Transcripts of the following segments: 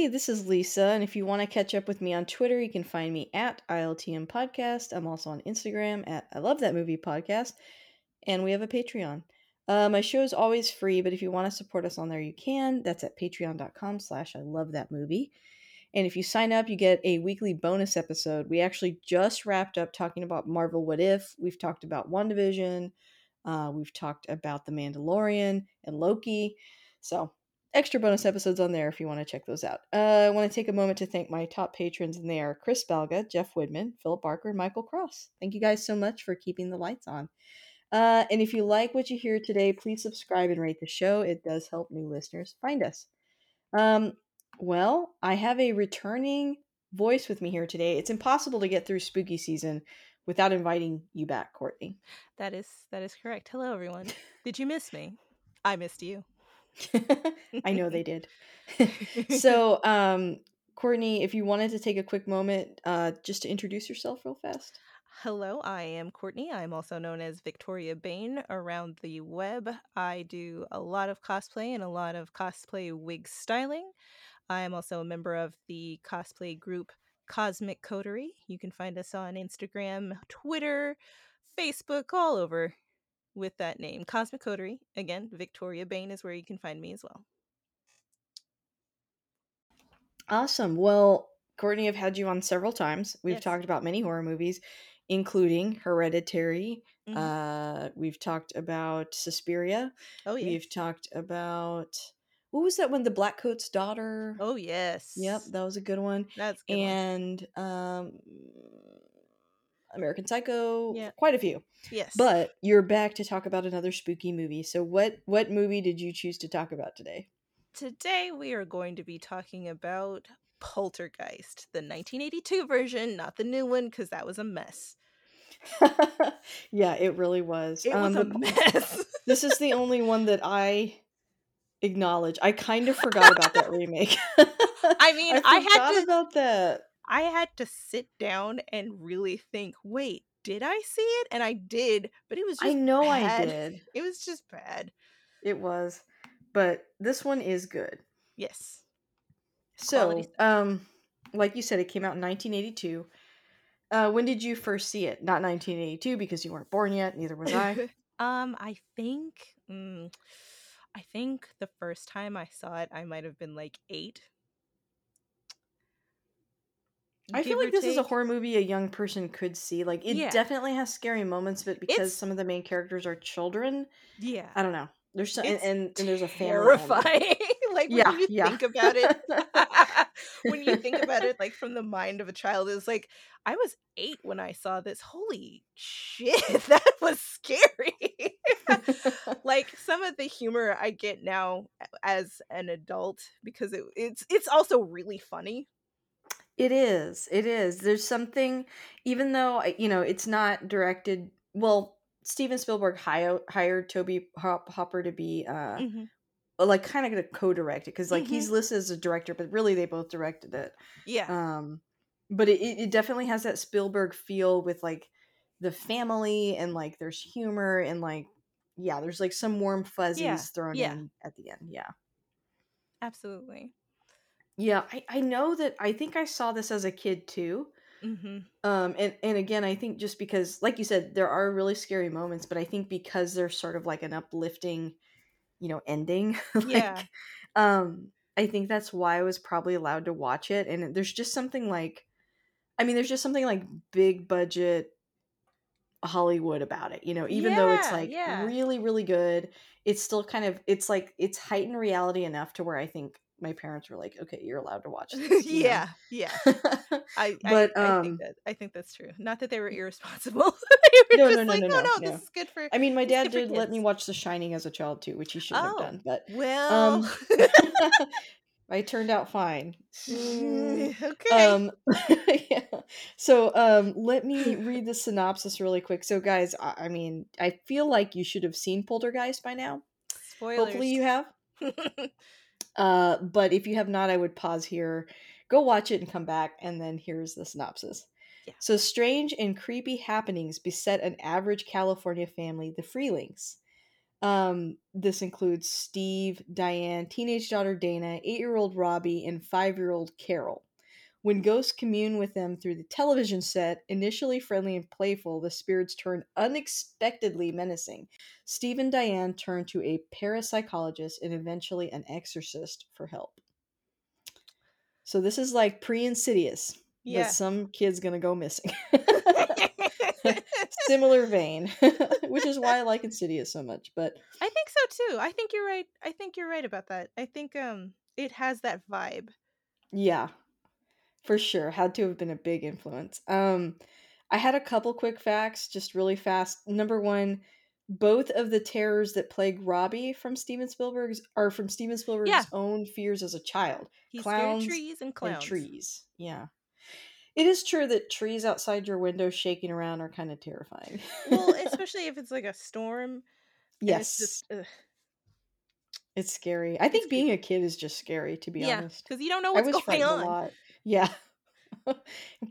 Hey, this is Lisa, and if you want to catch up with me on Twitter, you can find me at ILTM Podcast. I'm also on Instagram at I Love That Movie Podcast, and we have a Patreon. Uh, my show is always free, but if you want to support us on there, you can. That's at patreon.com slash I love that movie. And if you sign up, you get a weekly bonus episode. We actually just wrapped up talking about Marvel What If. We've talked about WandaVision. Uh, we've talked about The Mandalorian and Loki. So extra bonus episodes on there if you want to check those out. Uh, I want to take a moment to thank my top patrons, and they are Chris Balga, Jeff Woodman, Philip Barker, and Michael Cross. Thank you guys so much for keeping the lights on. Uh, and if you like what you hear today, please subscribe and rate the show. It does help new listeners find us. Um, well, I have a returning voice with me here today. It's impossible to get through spooky season without inviting you back, Courtney. That is that is correct. Hello everyone. Did you miss me? I missed you. I know they did. so, um, Courtney, if you wanted to take a quick moment uh, just to introduce yourself real fast. Hello, I am Courtney. I'm also known as Victoria Bain around the web. I do a lot of cosplay and a lot of cosplay wig styling. I am also a member of the cosplay group Cosmic Coterie. You can find us on Instagram, Twitter, Facebook, all over with that name. Cosmic Coterie. Again, Victoria Bain is where you can find me as well. Awesome. Well, Courtney, I've had you on several times. We've Yes. talked about many horror movies, including Hereditary. Mhm. Uh, we've talked about Suspiria. Oh yeah. We've talked about what was that one? The Black Coat's daughter. Oh yes. Yep, that was a good one. That's good one. And um, American Psycho. Yeah. Quite a few. Yes. But you're back to talk about another spooky movie. So what what movie did you choose to talk about today? Today we are going to be talking about Poltergeist, the 1982 version, not the new one because that was a mess. yeah, it really was. It was Um, a mess. this is the only one that I acknowledge. I kind of forgot about that remake. I mean, I, forgot had to about that. I had to sit down and really think, wait, did I see it? And I did, but it was just I know I bad. did. It was just bad. It was, but this one is good. Yes. So, um, like you said, it came out in 1982. Uh, when did you first see it? Not 1982 because you weren't born yet. Neither was I. um, I think mm, I think the first time I saw it, I might have been like eight. I feel like this is a horror movie a young person could see. Like it Yeah. definitely has scary moments, but because It's- some of the main characters are children, Yeah. I don't know. There's some, and, and, and there's a family. terrifying. like Yeah, when you yeah. think about it, when you think about it, like from the mind of a child, is like I was eight when I saw this. Holy shit, that was scary. like some of the humor I get now as an adult because it, it's it's also really funny. It is. It is. There's something, even though you know it's not directed. Well, Steven Spielberg hired hired Toby Hop- Hopper to be uh Mhm. like kind of to co-direct it because like Mm-hmm. he's listed as a director, but really they both directed it. Yeah, Um, but it, it it definitely has that Spielberg feel with like the family and like there's humor and like yeah, there's like some warm fuzzies Yeah, thrown yeah. in at the end. Yeah. absolutely. Yeah, I, I know that I think I saw this as a kid too. hmm Um and and again, I think just because like you said there are really scary moments, but I think because there's sort of like an uplifting, you know, ending like Yeah. um I think that's why I was probably allowed to watch it and there's just something like I mean, there's just something like big budget Hollywood about it, you know, even though it's Yeah, like yeah. really, really good, it's still kind of it's like it's heightened reality enough to where I think my parents were like, okay, you're allowed to watch this. Yeah, yeah. I I but I think um that I think that's true. Not that they were irresponsible. They were no, no, just no, like, no, "Oh, no, no, this is good for I mean, my dad did let me watch The Shining as a child too, which he shouldn't have Oh, done, but well. um I turned out fine. Mm, Okay. um yeah. So um let me read the synopsis really quick. So guys, I, I mean, I feel like you should have seen Poltergeist by now. Hopefully Spoilers. you have. Uh, but if you have not, I would pause here, go watch it, and come back. And then here's the synopsis. Yeah. So, strange and creepy happenings beset an average California family, the Freelings. Um, this includes Steve, Diane, teenage daughter Dana, eight year old Robbie, and five year old Carol. When ghosts commune with them through the television set, initially friendly and playful, the spirits turn unexpectedly menacing. Steve and Diane turn to a parapsychologist and eventually an exorcist for help. So this is like pre-insidious, Yeah. but some kid's gonna go missing. Similar vein, which is why I like Insidious so much. But I think so too. I think you're right. I think you're right about that. I think um it has that vibe. yeah, for sure, had to have been a big influence. Um, I had a couple quick facts, just really fast. Number one, both of the terrors that plague Robbie from Steven Spielberg's are from Steven Spielberg's Yeah. own fears as a child. He's Clowns scared of trees and and clowns. trees. Yeah. It is true that trees outside your window shaking around are kind of terrifying. Well, especially if it's like a storm. and yes, It's just ugh. it's scary. I think being a kid is just scary, to be yeah, honest. because you don't know I what's was going frightened on. a lot. Yeah.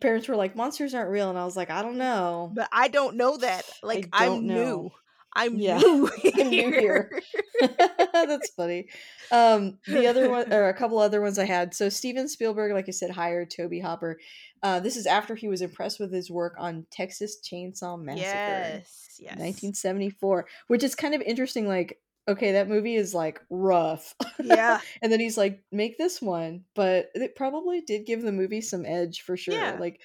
Parents were like, monsters aren't real. And I was like, I don't know. But I don't know that. Like I'm know. new. I'm Yeah, new I'm new here. That's funny. Um, the other one, or a couple other ones I had. So Steven Spielberg, like I said, hired Toby Hopper. Uh, this is after he was impressed with his work on Texas Chainsaw Massacre, yes, yes. 1974, which is kind of interesting. Like, okay, that movie is like rough. Yeah. and then he's like, make this one, but it probably did give the movie some edge for sure. Yeah. Like,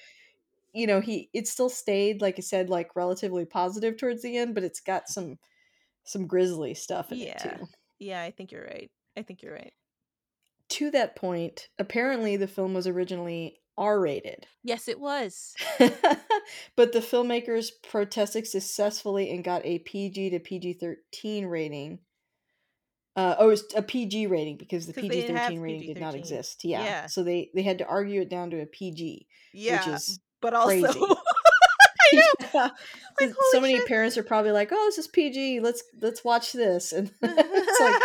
you know, he it still stayed, like I said, like relatively positive towards the end, but it's got some some grisly stuff in it Yeah. too. Yeah, I think you're right. I think you're right. To that point, apparently the film was originally R rated. Yes, it was. but the filmmakers protested successfully and got a PG to PG 13 rating. Uh, oh, it was a PG rating because the PG 13 rating did not exist. Yeah. Yeah. So they, they had to argue it down to a PG. Yeah, which is but also crazy. I know. Yeah. Like, so many shit. parents are probably like, "Oh, this is PG. Let's let's watch this." And it's like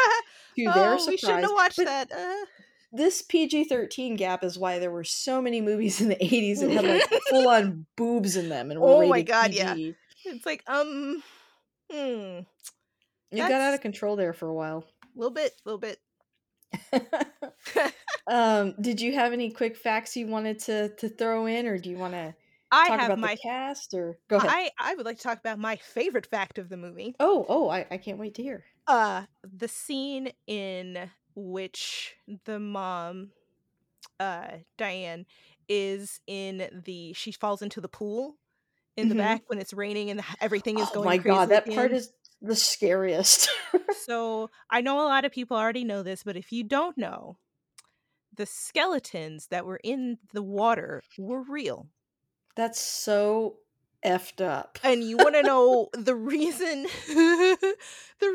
to their oh, surprise, we shouldn't have watched but that. Uh, this PG thirteen gap is why there were so many movies in the eighties that had like full on boobs in them and were Oh my God, PG. yeah. it's like um, hmm, It got out of control there for a while. A little bit, a little bit. um, did you have any quick facts you wanted to to throw in, or do you want to I talk have about my. the cast? Or go ahead. I I would like to talk about my favorite fact of the movie. oh, oh, I, I can't wait to hear. Uh, the scene in which the mom, uh, Diane, is in the she falls into the pool in the Mhm. back when it's raining and everything is oh going my crazy god, that again. part is the scariest. So I know a lot of people already know this, but if you don't know, the skeletons that were in the water were real. That's so effed up. And you want to know the reason the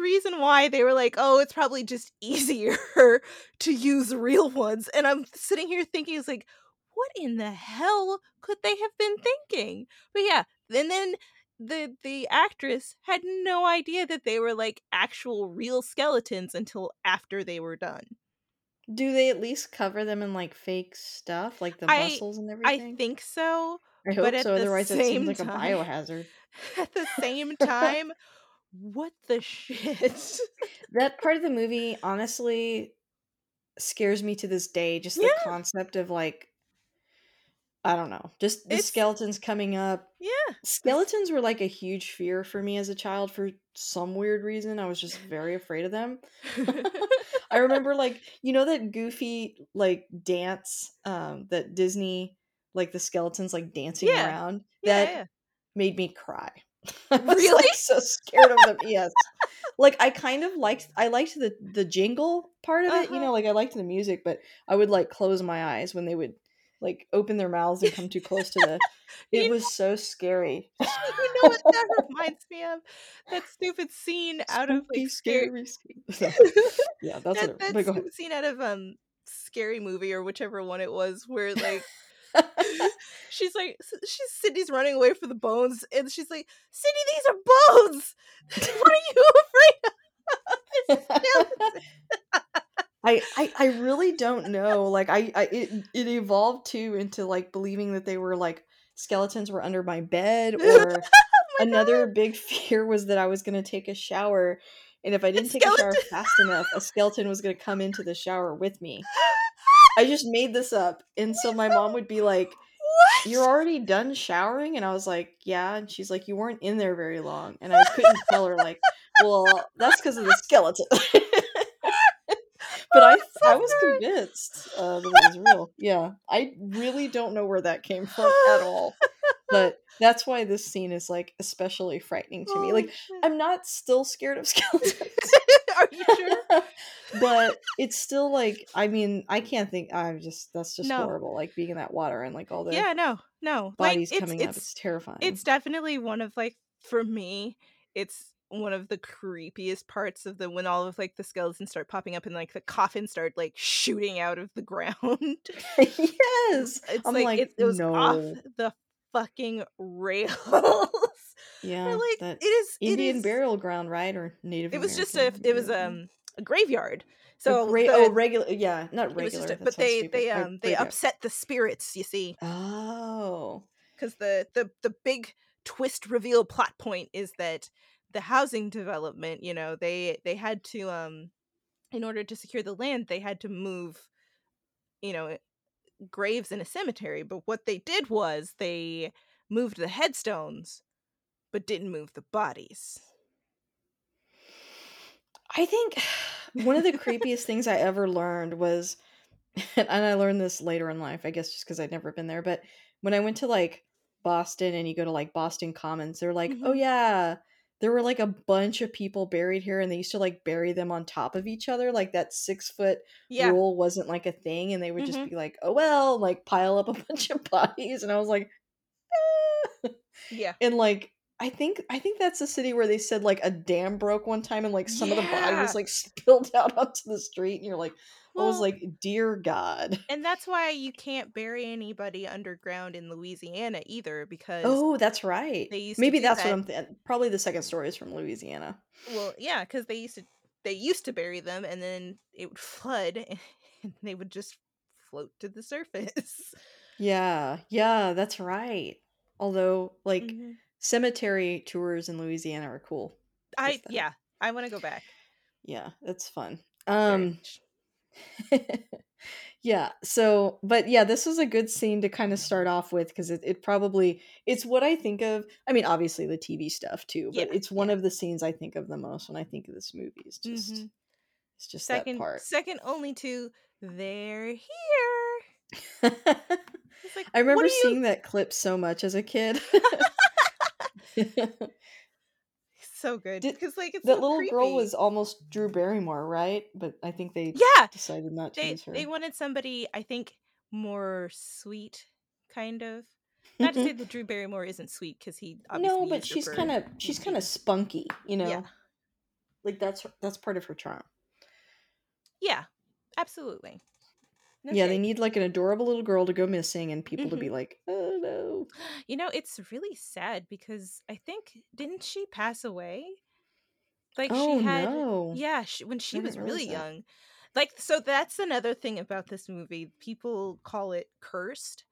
reason why they were like, "Oh, it's probably just easier to use real ones." And I'm sitting here thinking it's like, "What in the hell could they have been thinking?" But yeah, and then the the actress had no idea that they were like actual real skeletons until after they were done. Do they at least cover them in like fake stuff, like the I- muscles and everything? I think so. I hope but so. Otherwise, it seems like a biohazard. At the same time, what the shit? That part of the movie honestly scares me to this day. Just the Yeah. concept of like, I don't know, just the It's- skeletons coming up. yeah. Skeletons were like a huge fear for me as a child for some weird reason. I was just very afraid of them. I remember like you know that goofy like dance um that Disney like the skeletons like dancing Yeah. around, Yeah, that yeah. made me cry. I was Really? like so scared of them. Yes. Like I kind of liked I liked the the jingle part of it, you Uh-huh. know, like I liked the music, but I would like close my eyes when they would like open their mouths and come too close to the it was so scary. you know what that reminds me of? That stupid scene out of, like, Scary scary. Yeah, that's that what that but go ahead. stupid scene out of, um, Scary Movie or whichever one it was where, like, she's like she's Sydney's running away from the bones, and she's like, "Sydney, these are bones! What are you afraid of? It's skeletons." I, I I really don't know. Like I, I it it evolved too into like believing that they were like skeletons were under my bed or Oh my another god. big fear was that I was going to take a shower and if I didn't take a shower fast enough, a skeleton was going to come into the shower with me. I just made this up. And so my mom would be like, "You're already done showering?" And I was like, "Yeah." And she's like, "You weren't in there very long." And I couldn't tell her like, "Well, that's because of the skeleton." But Oh, I I was convinced uh, that it was real. Yeah, I really don't know where that came from at all. But that's why this scene is like especially frightening to me. Like shit. I'm not still scared of skeletons. Are you sure? but it's still like I mean, I can't think I'm just that's just No. horrible like being in that water and like all the Yeah, no, no. Like, bodies it's coming up. it's It's terrifying. it's definitely one of, like for me, it's one of the creepiest parts of the when all of, like, the skeletons start popping up and, like, the coffins start, like, shooting out of the ground. yes. It's I'm like, like, it it was off the fucking rails. Or, Yeah, like, it is Indian is burial ground, right? Or Native It was just a it was, um, a graveyard. So, gra- the oh, regular yeah, not it just regular. a but they stupid. they, um, they upset the spirits, you see. Oh. 'Cause the the the big twist reveal plot point is that the housing development, you know, they they had to, um in order to secure the land, they had to move, you know, graves in a cemetery, but what they did was they moved the headstones, but didn't move the bodies. I think one of the creepiest things I ever learned was and I learned this later in life, I guess just because I'd never been there, but when I went to like Boston and you go to like Boston Commons, they're like, "Oh Mhm. yeah, there were like a bunch of people buried here and they used to like bury them on top of each other. Like that six foot Yeah. rule wasn't like a thing, and they would just Mhm. be like, oh well, like pile up a bunch of bodies. And I was like, "Ah." Yeah. and like I think I think that's the city where they said like a dam broke one time and like some of the body Yeah. was like spilled out onto the street, and you're like, I was like, dear God. and that's why you can't bury anybody underground in Louisiana either because Oh, that's right. they used Maybe that's what I'm thinking. Probably the second story is from Louisiana. Well, yeah, because they used to they used to bury them and then it would flood and they would just float to the surface. Yeah, yeah, that's right. Although, like, Mhm. cemetery tours in Louisiana are cool I yeah, I wanna go back. Yeah, it's fun. Um. Yeah, so but yeah, this was a good scene to kinda start off with 'cause it it probably it's what I think of I mean, obviously the TV stuff too, Yeah, but it's one yeah. of the scenes I think of the most when I think of this movie. It's just Mhm. it's just that Second part. second only to "They're here." Like, I remember are you" seeing that clip so much as a kid. So good, Did 'cause, like, it's that so little girl was almost Drew Barrymore, right? But I think they Yeah! decided not to They use her. they wanted somebody, I think, more sweet, kind of. Not to say mm-hmm. that Drew Barrymore isn't sweet because he obviously No, but she's kinda she's kinda spunky, you Yeah. know? Like, that's that's part of her charm. Yeah, absolutely. Yeah, they need, like, an adorable little girl to go missing and people to be like, "Oh, no." You know, it's really sad because I think didn't she pass away? Like, she Oh, had no. yeah, sh when she I was really that. young. Like, so that's another thing about this movie, people call it cursed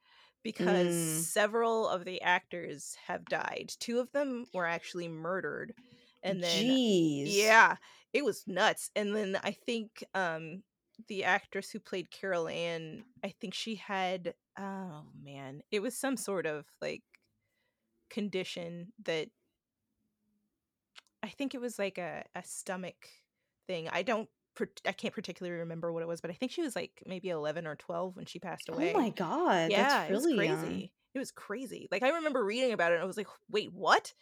because Mm. several of the actors have died. 2 of them were actually murdered, and then Jeez. Yeah, it was nuts, and then I think, um, the actress who played Carol Ann, I think she had oh, man, it was some sort of, like, condition that I think it was like a a stomach thing. I don't I can't particularly remember what it was, but I think she was like maybe 11 or 12 when she passed oh away. Oh my god, Yeah, that's it was really young. crazy. It was crazy. Like I remember reading about it and I was like, "Wait, what?"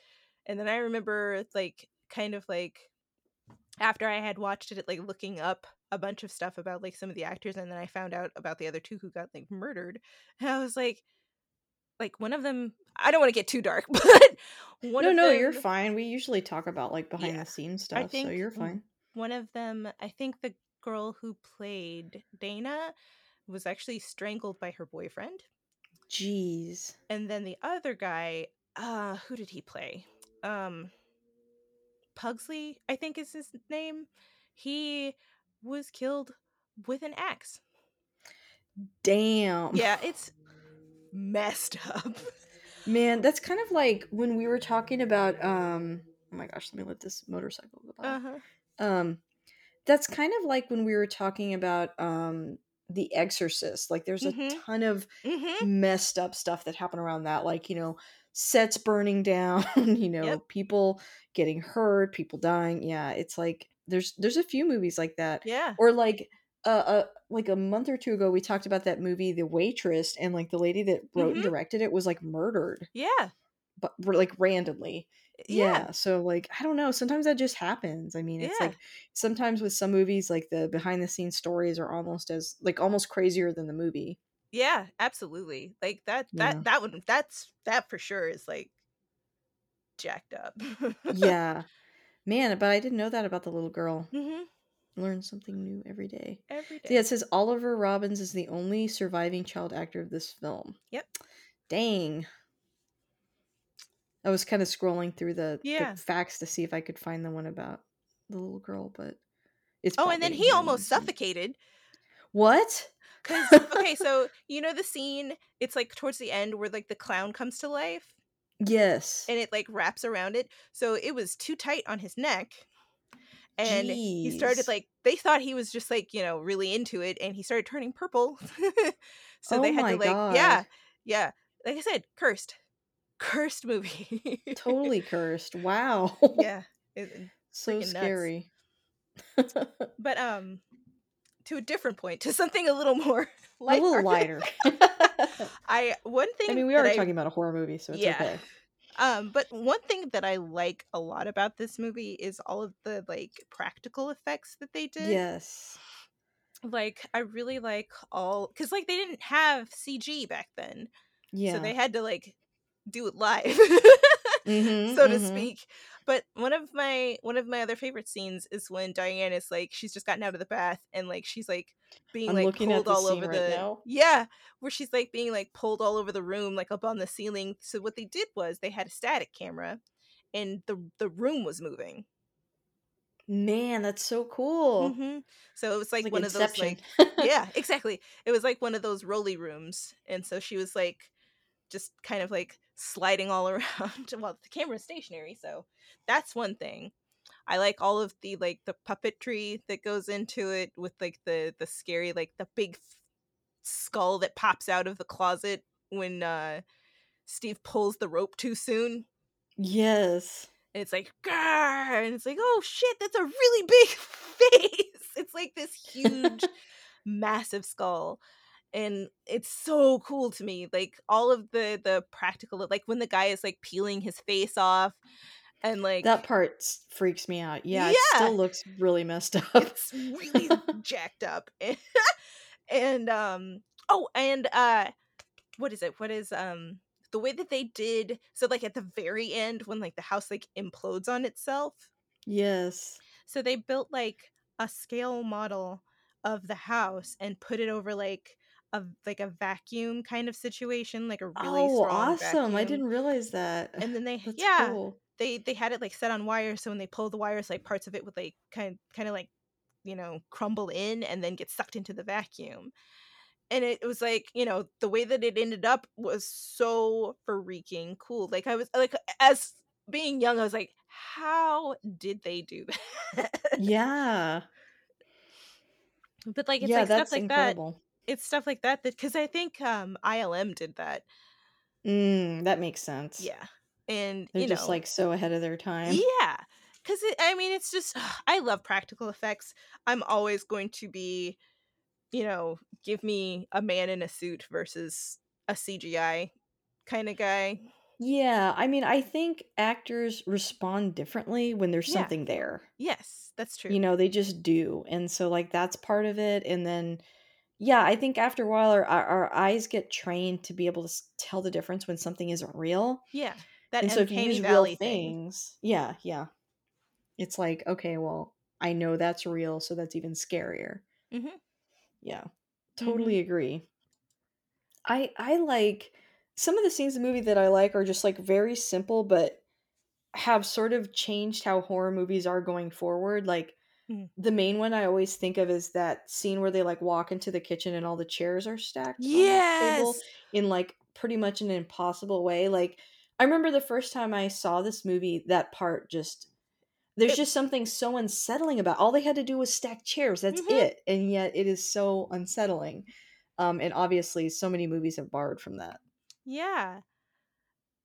And then I remember like kind of like after I had watched it like looking up a bunch of stuff about like some of the actors and then I found out about the other two who got like murdered. And I was like like one of them I don't want to get too dark, but one no, of no, them you're fine. We usually talk about like behind Yeah. the scenes stuff, so you're fine. one of them I think the girl who played Dana was actually strangled by her boyfriend. Jeez. and then the other guy uh who did he play um pugsley i think is his name he was killed with an axe Damn. yeah it's messed up Man, that's kind of like when we were talking about um oh my gosh, let me let this motorcycle go by. uh-huh Um that's kind of like when we were talking about um The Exorcist. Like there's a Mhm. ton of mm-hmm messed up stuff that happened around that like, you know, sets burning down, you know, Yep. people getting hurt, people dying. Yeah, it's like there's there's a few movies like that. yeah Or like uh, uh like a month or two ago we talked about that movie The Waitress and like the lady that wrote Mhm. and directed it was like murdered yeah but like randomly. yeah Yeah, so like I don't know, sometimes that just happens. I mean, it's Yeah. like sometimes with some movies like the behind the scenes stories are almost as like almost crazier than the movie. yeah absolutely like that that Yeah. that one that's that for sure is like jacked up Yeah. Man, but I didn't know that about the little girl. hmm Learn something new every day. every day So yeah, it says Oliver Robins is the only surviving child actor of this film. Yep. Dang. I was kind of scrolling through the, the facts to see if I could find the one about the little girl, but it's oh and then he almost suffocated What? Cause okay, so you know the scene, it's like towards the end where like the clown comes to life Yes. and it like wraps around it. So it was too tight on his neck. And he started Jeez. like they thought he was just like, you know, really into it and he started turning purple. so Oh they had my to like God. yeah. Yeah. Like I said, cursed. Cursed movie. totally cursed. Wow. yeah. It- so freaking nuts. scary. but um to a different point, to something a little more like A little lighter. I one thing I mean, we are I talking about a horror movie, so it's Yeah. okay. Um, but one thing that I like a lot about this movie is all of the like practical effects that they did. Yes. Like I really like all because like they didn't have CG back then, Yeah. so they had to like do it live, Mhm, so to mhm. speak. But one of my one of my other favorite scenes is when Diane is like she's just gotten out of the bath and like she's like being I'm like pulled all over right the now. yeah where she's like being like pulled all over the room like up on the ceiling. So what they did was they had a static camera and the the room was moving. Man, that's so cool. hmm So it was like, Like one Inception. of those like yeah exactly. It was like one of those rolly rooms, and so she was like just kind of like sliding all around while the camera's stationary. So that's one thing. I like all of the like the puppetry that goes into it with like the the scary like the big f- skull that pops out of the closet when uh Steve pulls the rope too soon. yes. And it's like, Grr! and it's like, oh shit, that's a really big face. It's like this huge, massive skull. And it's so cool to me. Like all of the the practical like when the guy is like peeling his face off and like That part freaks me out. Yeah, it still looks really messed up. it's really jacked up. and um oh, and uh what is it? What is um the way that they did so like at the very end when like the house like implodes on itself yes. So they built like a scale model of the house and put it over like a like a vacuum kind of situation, like a really oh, awesome. I didn't realize that. And then they That's yeah, cool. they they had it like set on wires so when they pull the wires like parts of it would like kind kind of like you know crumble in and then get sucked into the vacuum. And it was like, you know, the way that it ended up was so freaking cool. Like I was like as being young I was like how did they do that? Yeah. But like it's yeah, like that's stuff like incredible. that. It's stuff like that that because I think um ILM did that. Mm, that makes sense. Yeah. And They're you just know like so ahead of their time. Yeah. Because I mean, it's just I love practical effects. I'm always going to be, you know, give me a man in a suit versus a CGI kind of guy. Yeah, I mean, I think actors respond differently when there's Yeah. something there. Yes, that's true. You know, they just do. And so like that's part of it and then yeah, I think after a while our our, our eyes get trained to be able to tell the difference when something isn't real. Yeah, that And so if you use real thing. things, yeah, yeah. It's like, okay, well, I know that's real, so that's even scarier. hmm Yeah. Totally agree. I I like some of the scenes in the movie that I like are just like very simple but have sort of changed how horror movies are going forward. Like Mm. the main one I always think of is that scene where they like walk into the kitchen and all the chairs are stacked on table Yes. in like pretty much an impossible way. Like I remember the first time I saw this movie, that part just there's It- just something so unsettling about. All they had to do was stack chairs. That's Mhm. it. And yet it is so unsettling. Um and obviously so many movies have borrowed from that. Yeah.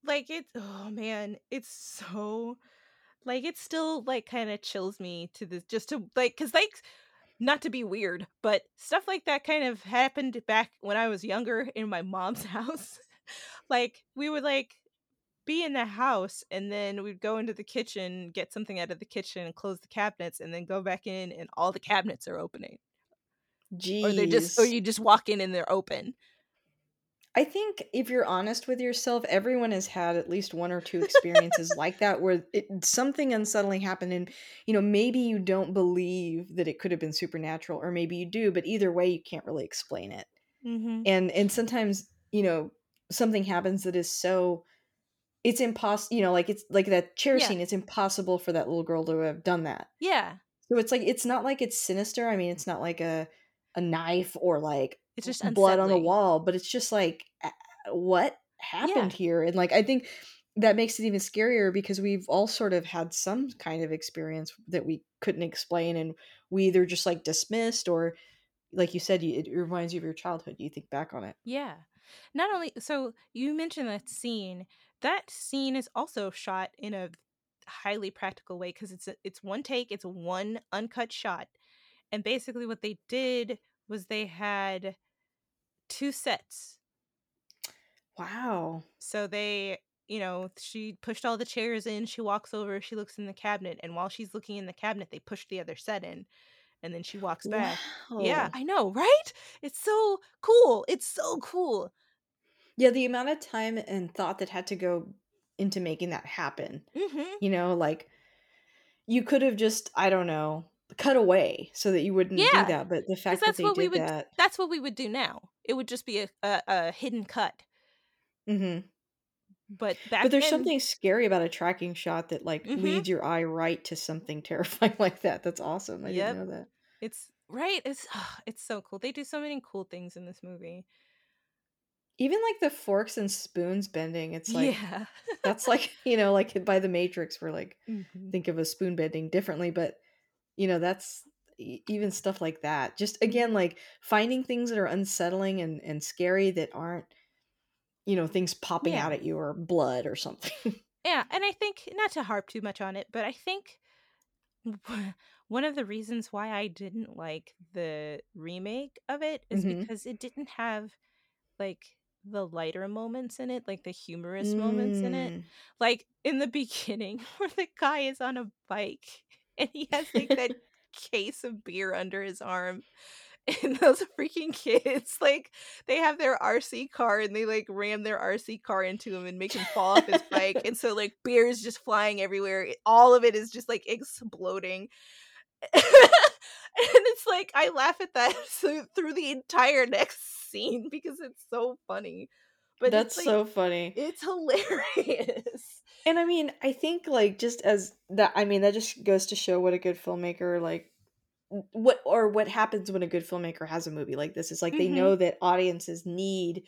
Like it's oh man, it's so like it still like kind of chills me to this just to like cuz like not to be weird, but stuff like that kind of happened back when I was younger in my mom's house. like we would like be in the house and then we'd go into the kitchen, get something out of the kitchen, close the cabinets and then go back in and all the cabinets are opening. Or they just or you just walk in and they're open. I think if you're honest with yourself, everyone has had at least one or two experiences like that where it, something unsettling happened and you know maybe you don't believe that it could have been supernatural or maybe you do but either way you can't really explain it. Mhm. And and sometimes, you know, something happens that is so it's impossible, you know, like it's like that chair Yeah. scene it's impossible for that little girl to have done that. Yeah. So it's like it's not like it's sinister. I mean, it's not like a a knife or like It's just blood on the wall, but it's just like what happened here? And like I think that makes it even scarier because we've all sort of had some kind of experience that we couldn't explain and we either just like dismissed or like you said it reminds you of your childhood. You think back on it. Yeah. Not only so you mentioned that scene. That scene is also shot in a highly practical way because it's a, it's one take, it's one uncut shot. And basically what they did was they had two sets. Wow. So they, you know, she pushed all the chairs in, she walks over, she looks in the cabinet, and while she's looking in the cabinet, they push the other set in and then she walks back. Yeah, I know, right? It's so cool. It's so cool. Yeah, the amount of time and thought that had to go into making that happen. Mhm. You know, like you could have just, I don't know, cut away so that you wouldn't do that. But the fact that they what we did would that. that's what we would do now. It would just be a a, a hidden cut. hmm But back But there's something scary about a tracking shot that like Mhm. leads your eye right to something terrifying like that. That's awesome. I Yep. didn't know that. it's right. It's it's so cool. They do so many cool things in this movie. Even like the forks and spoons bending, it's like yeah. that's like, you know, like by the Matrix where like Mhm. think of a spoon bending differently, but you know, that's even stuff like that. Just again, like finding things that are unsettling and, and scary that aren't, you know, things popping Yeah. out at you or blood or something. Yeah, and I think not to harp too much on it, but I think one of the reasons why I didn't like the remake of it is Mhm. because it didn't have like the lighter moments in it, like the humorous moments in it. Mm. Like in the beginning where the guy is on a bike and he has like that case of beer under his arm. And those freaking kids, like, they have their RC car and they like ram their RC car into him and make him fall off his bike. And so, like, beer is just flying everywhere. All of it is just like exploding. and it's like, I laugh at that through the entire next scene because it's so funny. But That's like, so funny. it's hilarious. And I mean, I think like just as that I mean, that just goes to show what a good filmmaker like what or what happens when a good filmmaker has a movie like this. is like they Mhm. know that audiences need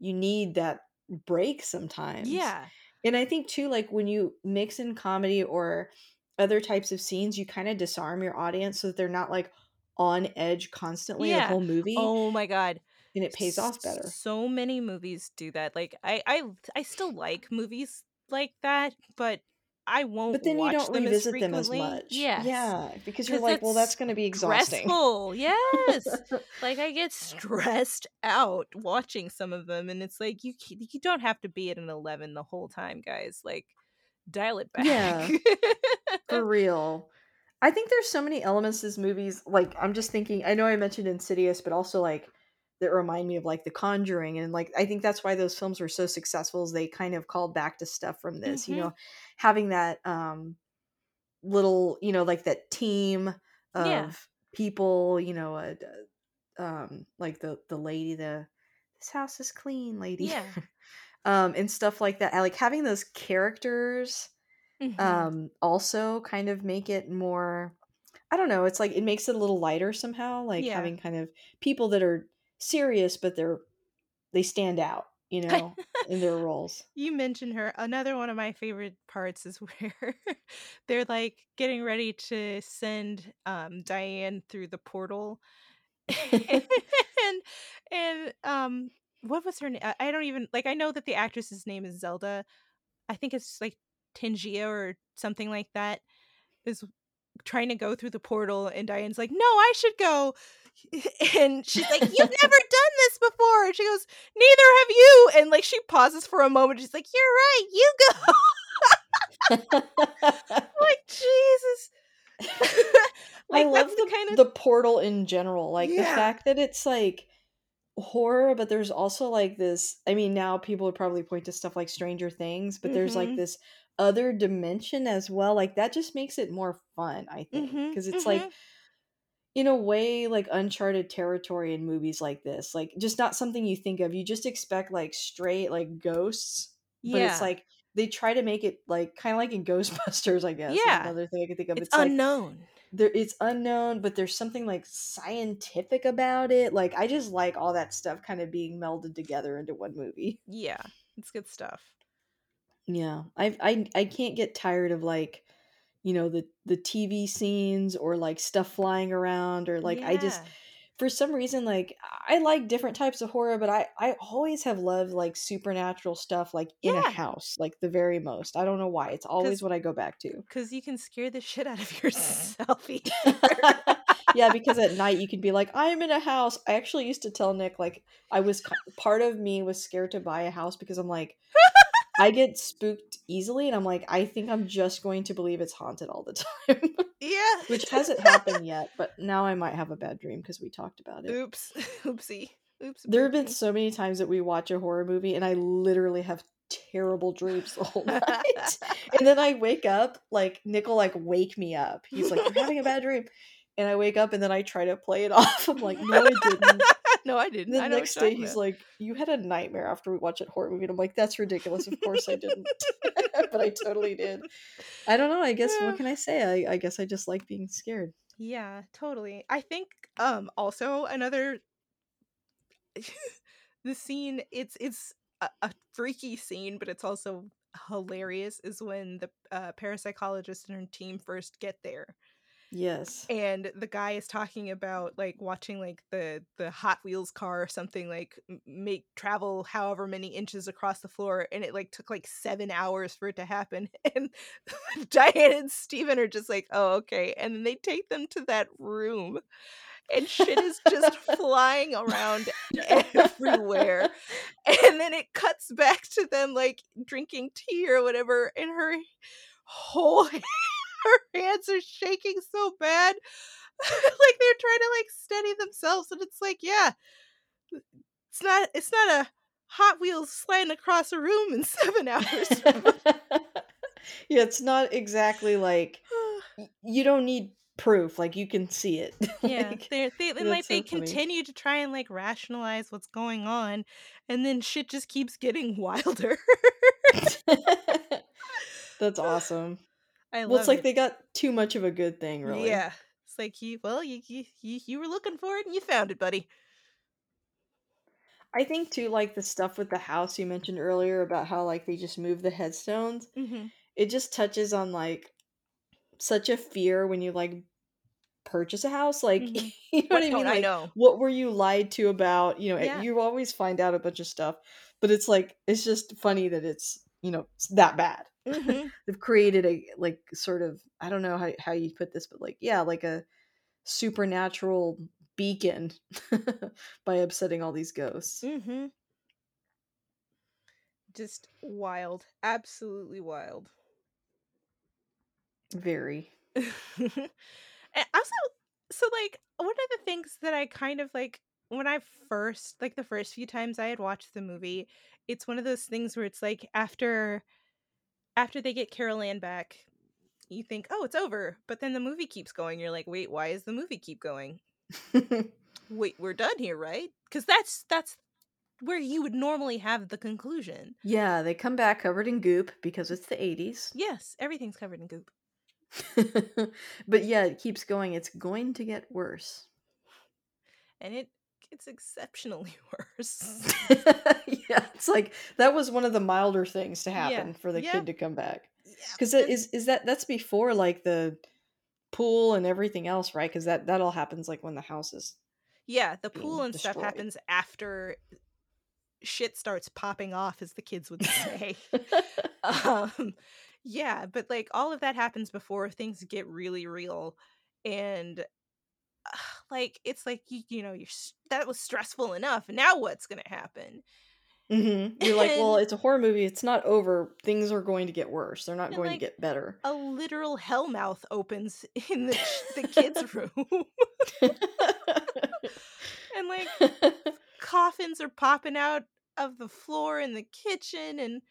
you need that break sometimes. Yeah. And I think too like when you mix in comedy or other types of scenes, you kind of disarm your audience so that they're not like on edge constantly the whole movie Oh my God. And it pays off better. So many movies do that. Like I I I still like movies like that, but I won't But then you don't them as revisit them as much. Yeah, Yeah, because you're like, well, that's that's gonna be exhausting. Stressful. Yes. like I get stressed out watching some of them and it's like you you don't have to be at an 11 the whole time, guys. Like dial it back. Yeah. For real. I think there's so many elements to this movies. Like, I'm just thinking, I know I mentioned Insidious, but also like that remind me of like The Conjuring. And like, I think that's why those films were so successful is they kind of called back to stuff from this, you Mhm. know, having that um little, you know, like that team of Yeah. people, you know, uh, um, like the, the lady, the, this house is clean lady. Yeah. um, and stuff like that. I like having those characters Mhm. um also kind of make it more i don't know it's like it makes it a little lighter somehow like Yeah. having kind of people that are serious but they're they stand out you know in their roles You mentioned her. Another one of my favorite parts is where they're like getting ready to send um Diane through the portal. and and um what was her name? I don't even like I know that the actress's name is Zelda. I think it's like Tingia or something like that is trying to go through the portal and Diane's like, "No, I should go." And she's like, "You've never done this before." And she goes, "Neither have you." And like she pauses for a moment. She's like, "You're right. You go." like Jesus. like i love the, the kind of the portal in general like the fact that it's like horror but there's also like this i mean now people would probably point to stuff like stranger things but there's like Mhm. this other dimension as well like that just makes it more fun i think because it's like mhm. in a way like uncharted territory in movies like this like just not something you think of you just expect like straight like ghosts but it's like they try to make it like kind of like in ghostbusters i guess Yeah. another thing i can think of It's, it's, like unknown. there it's unknown but there's something like scientific about it like i just like all that stuff kind of being melded together into one movie Yeah. It's good stuff. Yeah i i, I can't get tired of like you know the the tv scenes or like stuff flying around or like i just Yeah. for some reason like i like different types of horror but i i always have loved like supernatural stuff like in a Yeah. house like the very most i don't know why it's always 'Cause- what i go back to Because you can scare the shit out of yourself. yeah because at night you can be like i'm in a house i actually used to tell nick like i was ki- part of me was scared to buy a house because i'm like i get spooked easily and i'm like i think i'm just going to believe it's haunted all the time yeah. which hasn't happened yet but now i might have a bad dream because we talked about it Oops. Oopsie. Oops. There have been so many times that we watch a horror movie and I literally have terrible dreams the whole night. and then I wake up, like Nick will like wake me up. He's like, You're having a bad dream. And I wake up and then I try to play it off. I'm like, no, I didn't. No, I didn't. the I know next day he's about. like, You had a nightmare after we watched a horror movie. And I'm like, That's ridiculous. Of course I didn't. but I totally did. I don't know. I guess Yeah. what can I say? I, I guess I just like being scared. Yeah, totally. I think um also another the scene it's it's a, a freaky scene, but it's also hilarious is when the uh, parapsychologist and her team first get there Yes. and the guy is talking about like watching like the the hot wheels car or something like make travel however many inches across the floor and it like took like seven hours for it to happen and diane and steven are just like oh okay and then they take them to that room and shit is just flying around everywhere and then it cuts back to them like drinking tea or whatever and her whole her hands are shaking so bad like they're trying to like steady themselves and it's like yeah it's not it's not a hot wheels sliding across a room in seven hours yeah, it's not exactly like you don't need proof. Like you can see it. yeah Like, they're, they and like they funny. continue to try and like rationalize what's going on and then shit just keeps getting wilder That's awesome. I Well, it's like it they got too much of a good thing, really. yeah it's like you well you, you you were looking for it and you found it buddy I think too, like the stuff with the house you mentioned earlier about how like they just move the headstones. mm-hmm. It just touches on like such a fear when you like purchase a house. Like Mhm. you know what, what I mean? i Like know what were you lied to about? You know, Yeah. you always find out a bunch of stuff, but it's like it's just funny that it's you know that bad. Mhm. They've created a like sort of I don't know how how you put this, but like yeah, like a supernatural beacon by upsetting all these ghosts. mm-hmm. Just wild. Absolutely wild. Very. and also so like one of the things that I kind of like when I first like the first few times I had watched the movie, it's one of those things where it's like after after they get Carol Anne back, you think, "Oh, it's over." But then the movie keeps going. You're like, "Wait, why is the movie keep going?" Wait, we're done here, right? Cuz that's that's where you would normally have the conclusion. yeah, they come back covered in goop because it's the 80s. Yes, everything's covered in goop. but yeah, it keeps going. It's going to get worse. And it gets exceptionally worse. yeah, it's like that was one of the milder things to happen Yeah, for the yeah. kid to come back. yeah. Because is is that that's before like the pool and everything else, right? Because that that all happens like when the house is. Yeah, the pool and stuff happens after shit starts popping off, as the kids would say. um, yeah, but like all of that happens before things get really real, and like it's like you you know you're that was stressful enough. Now what's gonna happen? Mhm. You're like, well, it's a horror movie. It's not over. Things are going to get worse. They're not And, going like, to get better. A literal hell mouth opens in the the kids' room, and like coffins are popping out of the floor in the kitchen and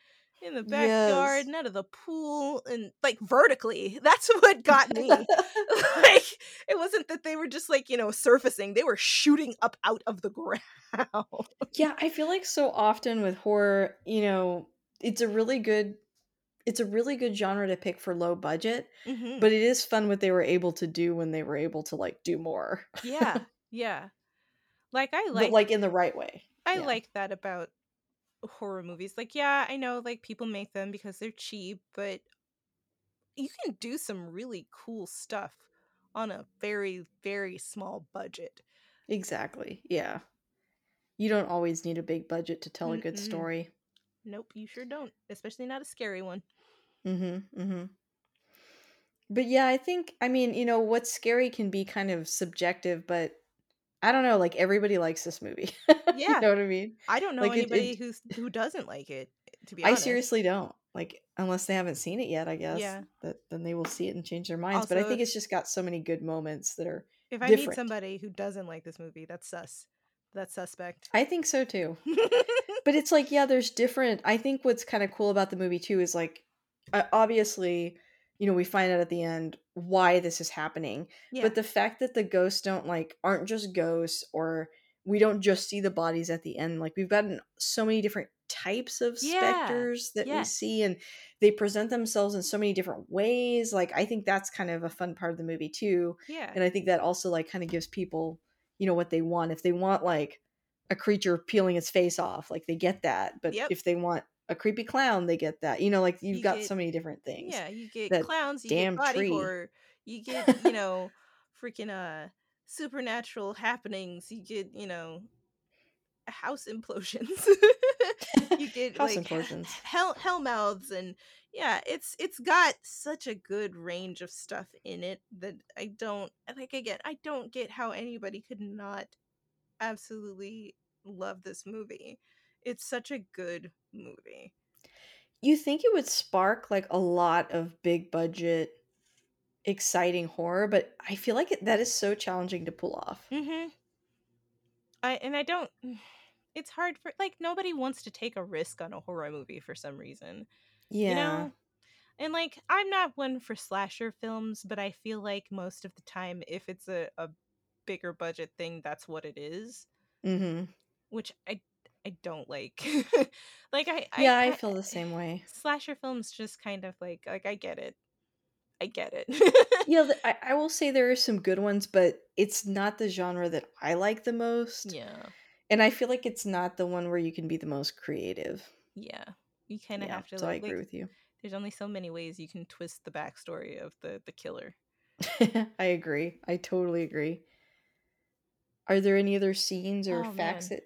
in the backyard Yes. and out of the pool and like vertically. That's what got me. like it wasn't that they were just like, you know, surfacing. They were shooting up out of the ground. yeah, I feel like so often with horror, you know, it's a really good it's a really good genre to pick for low budget, Mhm. but it is fun what they were able to do when they were able to like do more. yeah, yeah. Like I but like like in the right way. I yeah. like that about horror movies. Like, yeah, I know like people make them because they're cheap, but you can do some really cool stuff on a very, very small budget. Exactly. Yeah. You don't always need a big budget to tell a good story. Nope, you sure don't. Especially not a scary one. Mm-hmm. Mm-hmm. But yeah, I think I mean, you know, what's scary can be kind of subjective, but I don't know, like everybody likes this movie. Yeah. you know what I mean? I don't know Like, anybody it- who's who doesn't like it. To be honest. I seriously don't. Like unless they haven't seen it yet, I guess. Yeah. That then they will see it and change their minds. but I think it's just got so many good moments that are if I meet somebody who doesn't like this movie, that's sus. That's suspect. I think so too. but it's like yeah there's different i think what's kind of cool about the movie too is like uh, obviously you know we find out at the end why this is happening yeah. but the fact that the ghosts don't like aren't just ghosts or we don't just see the bodies at the end like we've gotten so many different types of Yeah, specters that we see and they present themselves in so many different ways like i think that's kind of a fun part of the movie too yeah. and i think that also like kind of gives people you know what they want if they want like a creature peeling its face off like they get that but Yep. if they want a creepy clown they get that you know like you've You got get- so many different things Yeah, you get that clowns, you damn get body tree. horror, you get, you know, freaking uh supernatural happenings, you get, you know, house implosions. you get House like implosions. hell hell mouths and yeah, it's it's got such a good range of stuff in it that I don't like again, I don't get how anybody could not absolutely love this movie. It's such a good movie. you think it would spark like a lot of big budget exciting horror but i feel like it, that is so challenging to pull off Mm-hmm. I and I don't. It's hard for like nobody wants to take a risk on a horror movie for some reason, yeah you know. And like I'm not one for slasher films, but I feel like most of the time, if it's a a bigger budget thing, that's what it is, mm-hmm. which I I don't like. like I, yeah I, ki- feel the same way Slasher films just kind of like like I get it, I get it. yeah I, I will say there are some good ones but it's not the genre that i like the most yeah, and i feel like it's not the one where you can be the most creative yeah. You kind of yeah have to. so like, i agree like, with you There's only so many ways you can twist the backstory of the the killer. I agree. I totally agree. Are there any other scenes or Oh, facts man. that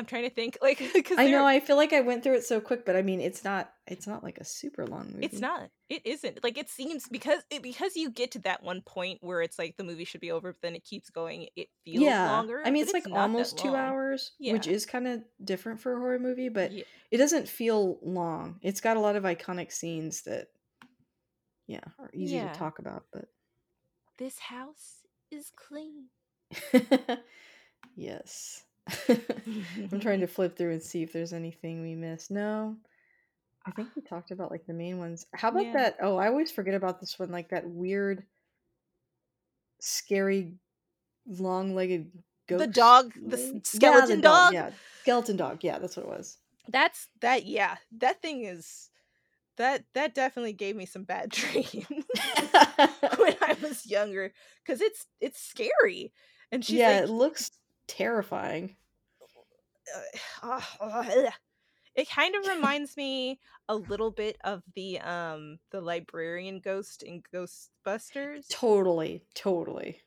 I'm trying to think, like, because I know. I feel like I went through it so quick, but I mean, it's not. It's not like a super long movie. It's not. It isn't. Like it seems because it, because you get to that one point where it's like the movie should be over, but then it keeps going. It feels Yeah, longer. I mean, it's like that almost two hours, which is kind of different for a horror movie, but Ye- it doesn't feel long. It's got a lot of iconic scenes that, yeah, are easy Yeah. to talk about. But This house is clean. yes, I'm trying to flip through and see if there's anything we missed. No, I ah. think we talked about like the main ones. How about Yeah. that? Oh, I always forget about this one. Like that weird, scary, long-legged ghost. the dog, the s- lady? Yeah, skeleton the dog. Yeah, skeleton dog. Yeah, that's what it was. That's that. Yeah, that thing is that that definitely gave me some bad dreams when I was younger because it's it's scary. And she's yeah, like, it looks terrifying. it kind of reminds me a little bit of the um the librarian ghost in Ghostbusters. Totally, totally.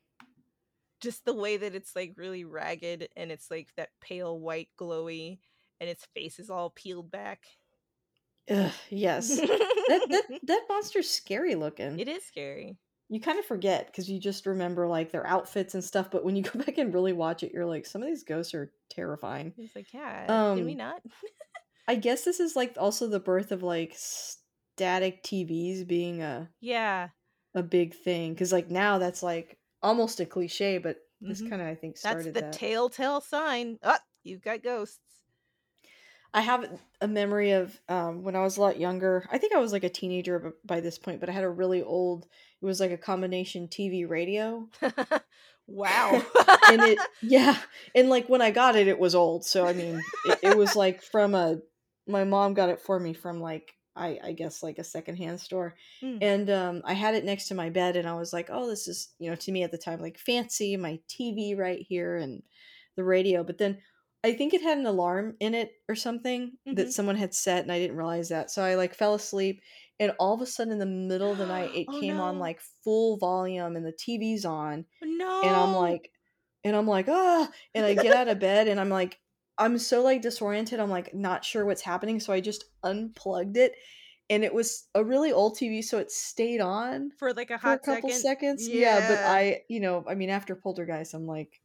Just the way that it's like really ragged and it's like that pale white glowy and its face is all peeled back. Ugh, yes. that, that that monster's scary looking. it is scary. You kind of forget because you just remember like their outfits and stuff, but when you go back and really watch it, you're like, some of these ghosts are terrifying. It's like, yeah, can we Um, not? I guess this is like also the birth of like static TVs being a yeah, a big thing because like now that's like almost a cliche, but this Mhm. kind of I think started that's the that. telltale sign. Oh, you've got ghosts. I have a memory of um, when I was a lot younger. I think I was like a teenager by this point, but I had a really old. It was like a combination TV radio, wow. and it yeah, and like when I got it, it was old. So I mean, it, it was like from a. My mom got it for me from like I I guess like a secondhand store, Mm. and um, I had it next to my bed, and I was like, oh, this is you know to me at the time like fancy, my TV right here and the radio, but then I think it had an alarm in it or something Mhm. that someone had set, and I didn't realize that. So I like fell asleep, and all of a sudden in the middle of the night, it Oh, came on like full volume, and the TV's on, no. and I'm like, and I'm like, ah, and I get out of bed, and I'm like, I'm so like disoriented. I'm like not sure what's happening, so I just unplugged it, and it was a really old TV, so it stayed on for like a for a hot couple second. seconds. Yeah, but I, you know, I mean, after Poltergeist, I'm like,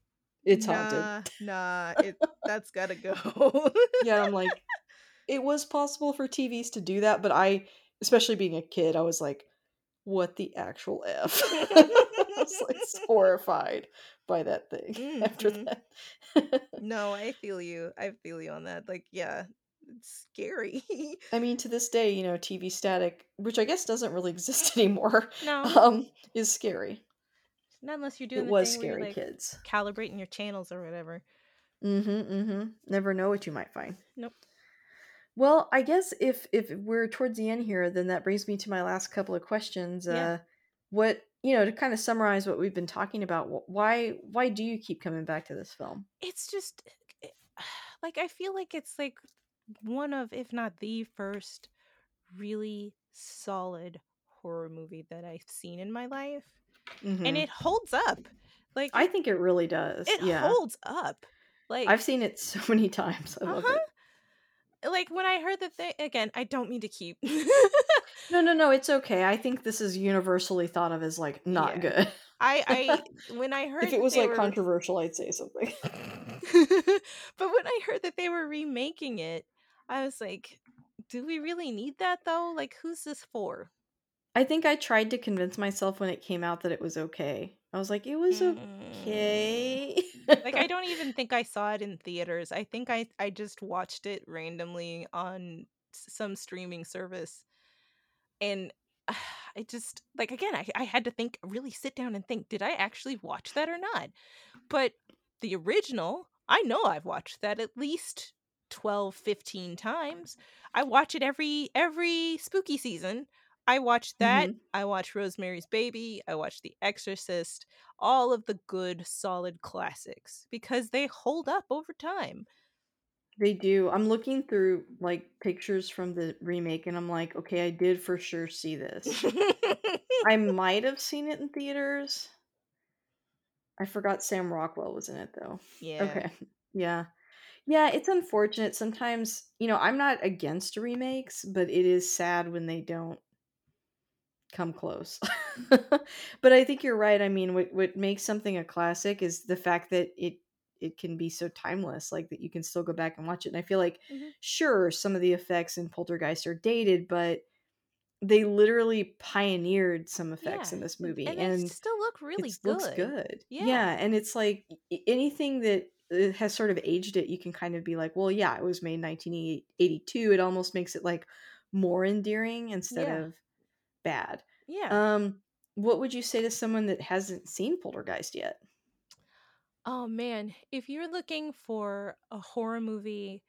it's haunted. Nah, nah, it that's gotta go. Yeah, I'm like, it was possible for TVs to do that, but I, especially being a kid, I was like, what the actual f? I was like horrified by that thing after Mhm. that. no, I feel you. I feel you on that. Like, yeah, it's scary. I mean, to this day, you know, TV static, which I guess doesn't really exist anymore, no, um, is scary. Not unless you're doing It the was scary, like kids. calibrating your channels or whatever. Mm-hmm. Mm-hmm. Never know what you might find. Nope. Well, I guess if if we're towards the end here, then that brings me to my last couple of questions. Yeah. Uh, what you know to kind of summarize what we've been talking about. Why why do you keep coming back to this film? It's just it- like I feel like it's like one of, if not the first, really solid horror movie that I've seen in my life, and Mhm. it holds up. Like I think it really does. it yeah, holds up. Like I've seen it so many times. I Uh-huh. it. like when I heard that they again, I don't mean to keep No, no, no. It's okay. I think this is universally thought of as like not Yeah. good. I I when I heard if it was like were- controversial, I'd say something. but when I heard that they were remaking it, I was like, do we really need that though? Like who's this for? I think I tried to convince myself when it came out that it was okay. I was like, it was Mm. okay. Like I don't even think I saw it in theaters. I think I I just watched it randomly on some streaming service. And I just like again, I, I had to think really sit down and think, did I actually watch that or not? But the original, I know I've watched that at least 12, 15 times. I watch it every every spooky season. I watch that. Mhm. I watch Rosemary's Baby. I watch The Exorcist. All of the good, solid classics because they hold up over time. They do. I'm looking through like pictures from the remake and I'm like, okay, I did for sure see this. I might have seen it in theaters. I forgot Sam Rockwell was in it though. yeah. Okay. Yeah. Yeah, it's unfortunate sometimes, you know, I'm not against remakes, but it is sad when they don't come close. But I think you're right, I mean, what what makes something a classic is the fact that it it can be so timeless, like, that you can still go back and watch it, and I feel like, Mhm. sure, some of the effects in Poltergeist are dated, but they literally pioneered some effects Yeah, in this movie, and and still look really it's looks good. good. Yeah. Yeah, and it's like anything that, uh, has sort of aged it, you can kind of be like, "Well, yeah, it was made in 1988 it almost makes it, like, more endearing instead Yeah. of bad. Yeah. Um, what would you say to someone that hasn't seen Poltergeist yet? Oh, man, if you're looking for a horror movie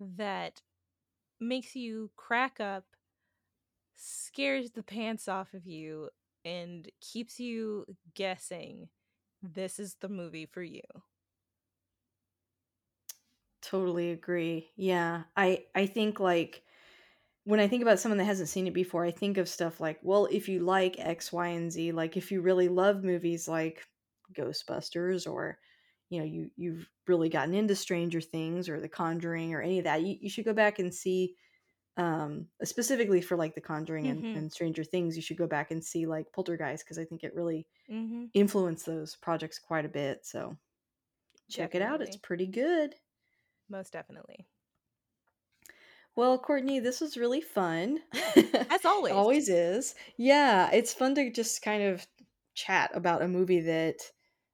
that makes you crack up scares the pants off of you, and keeps you guessing, this is the movie for you. Totally agree. Yeah, I I think, like, when I think about someone that hasn't seen it before, I think of stuff like, well, if you like X, Y, and Z, like, if you really love movies like Ghostbusters or, you know, you you've really gotten into Stranger Things or The Conjuring or any of that, you you should go back and see, um, specifically for, like, The Conjuring and Mhm. and Stranger Things, you should go back and see, like, poltergeist because I think it really Mhm. influenced those projects quite a bit, so check it out, it's pretty good. Most definitely. Well, Courtney, this was really fun. Yeah, as always. Always is. Yeah, it's fun to just kind of chat about a movie that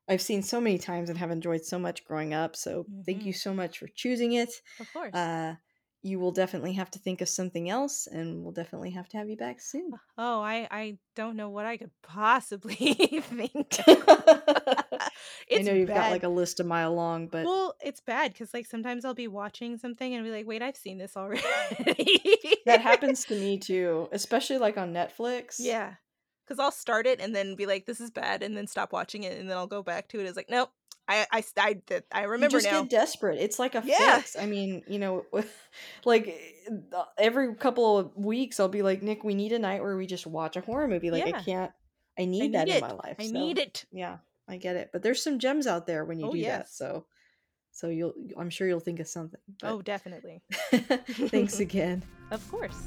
I've seen so many times and have enjoyed so much growing up, so thank you Mhm. so much for choosing it. Of course. Uh, you will definitely have to think of something else, and we'll definitely have to have you back soon. oh, I I don't know what I could possibly think. I know you've got, like, a list a mile long, but Well, it's bad because like, sometimes I'll be watching something and be like, "Wait, I've seen this already." That happens to me too, especially, like, on Netflix. Yeah, because I'll start it and then be like, "This is bad," and then stop watching it, and then I'll go back to it, it's like, "Nope, I I I I You remember just get desperate, it's like a Yeah. fix, I mean, you know, like, every couple of weeks, I'll be like, "Nick, we need a night where we just watch a horror movie," like, I can't I I need that need in my life, I need it. yeah, I get it, but there's some gems out there when you Oh, do that, so so you'll I'm sure you'll think of something, but Oh, definitely. thanks again. Of course.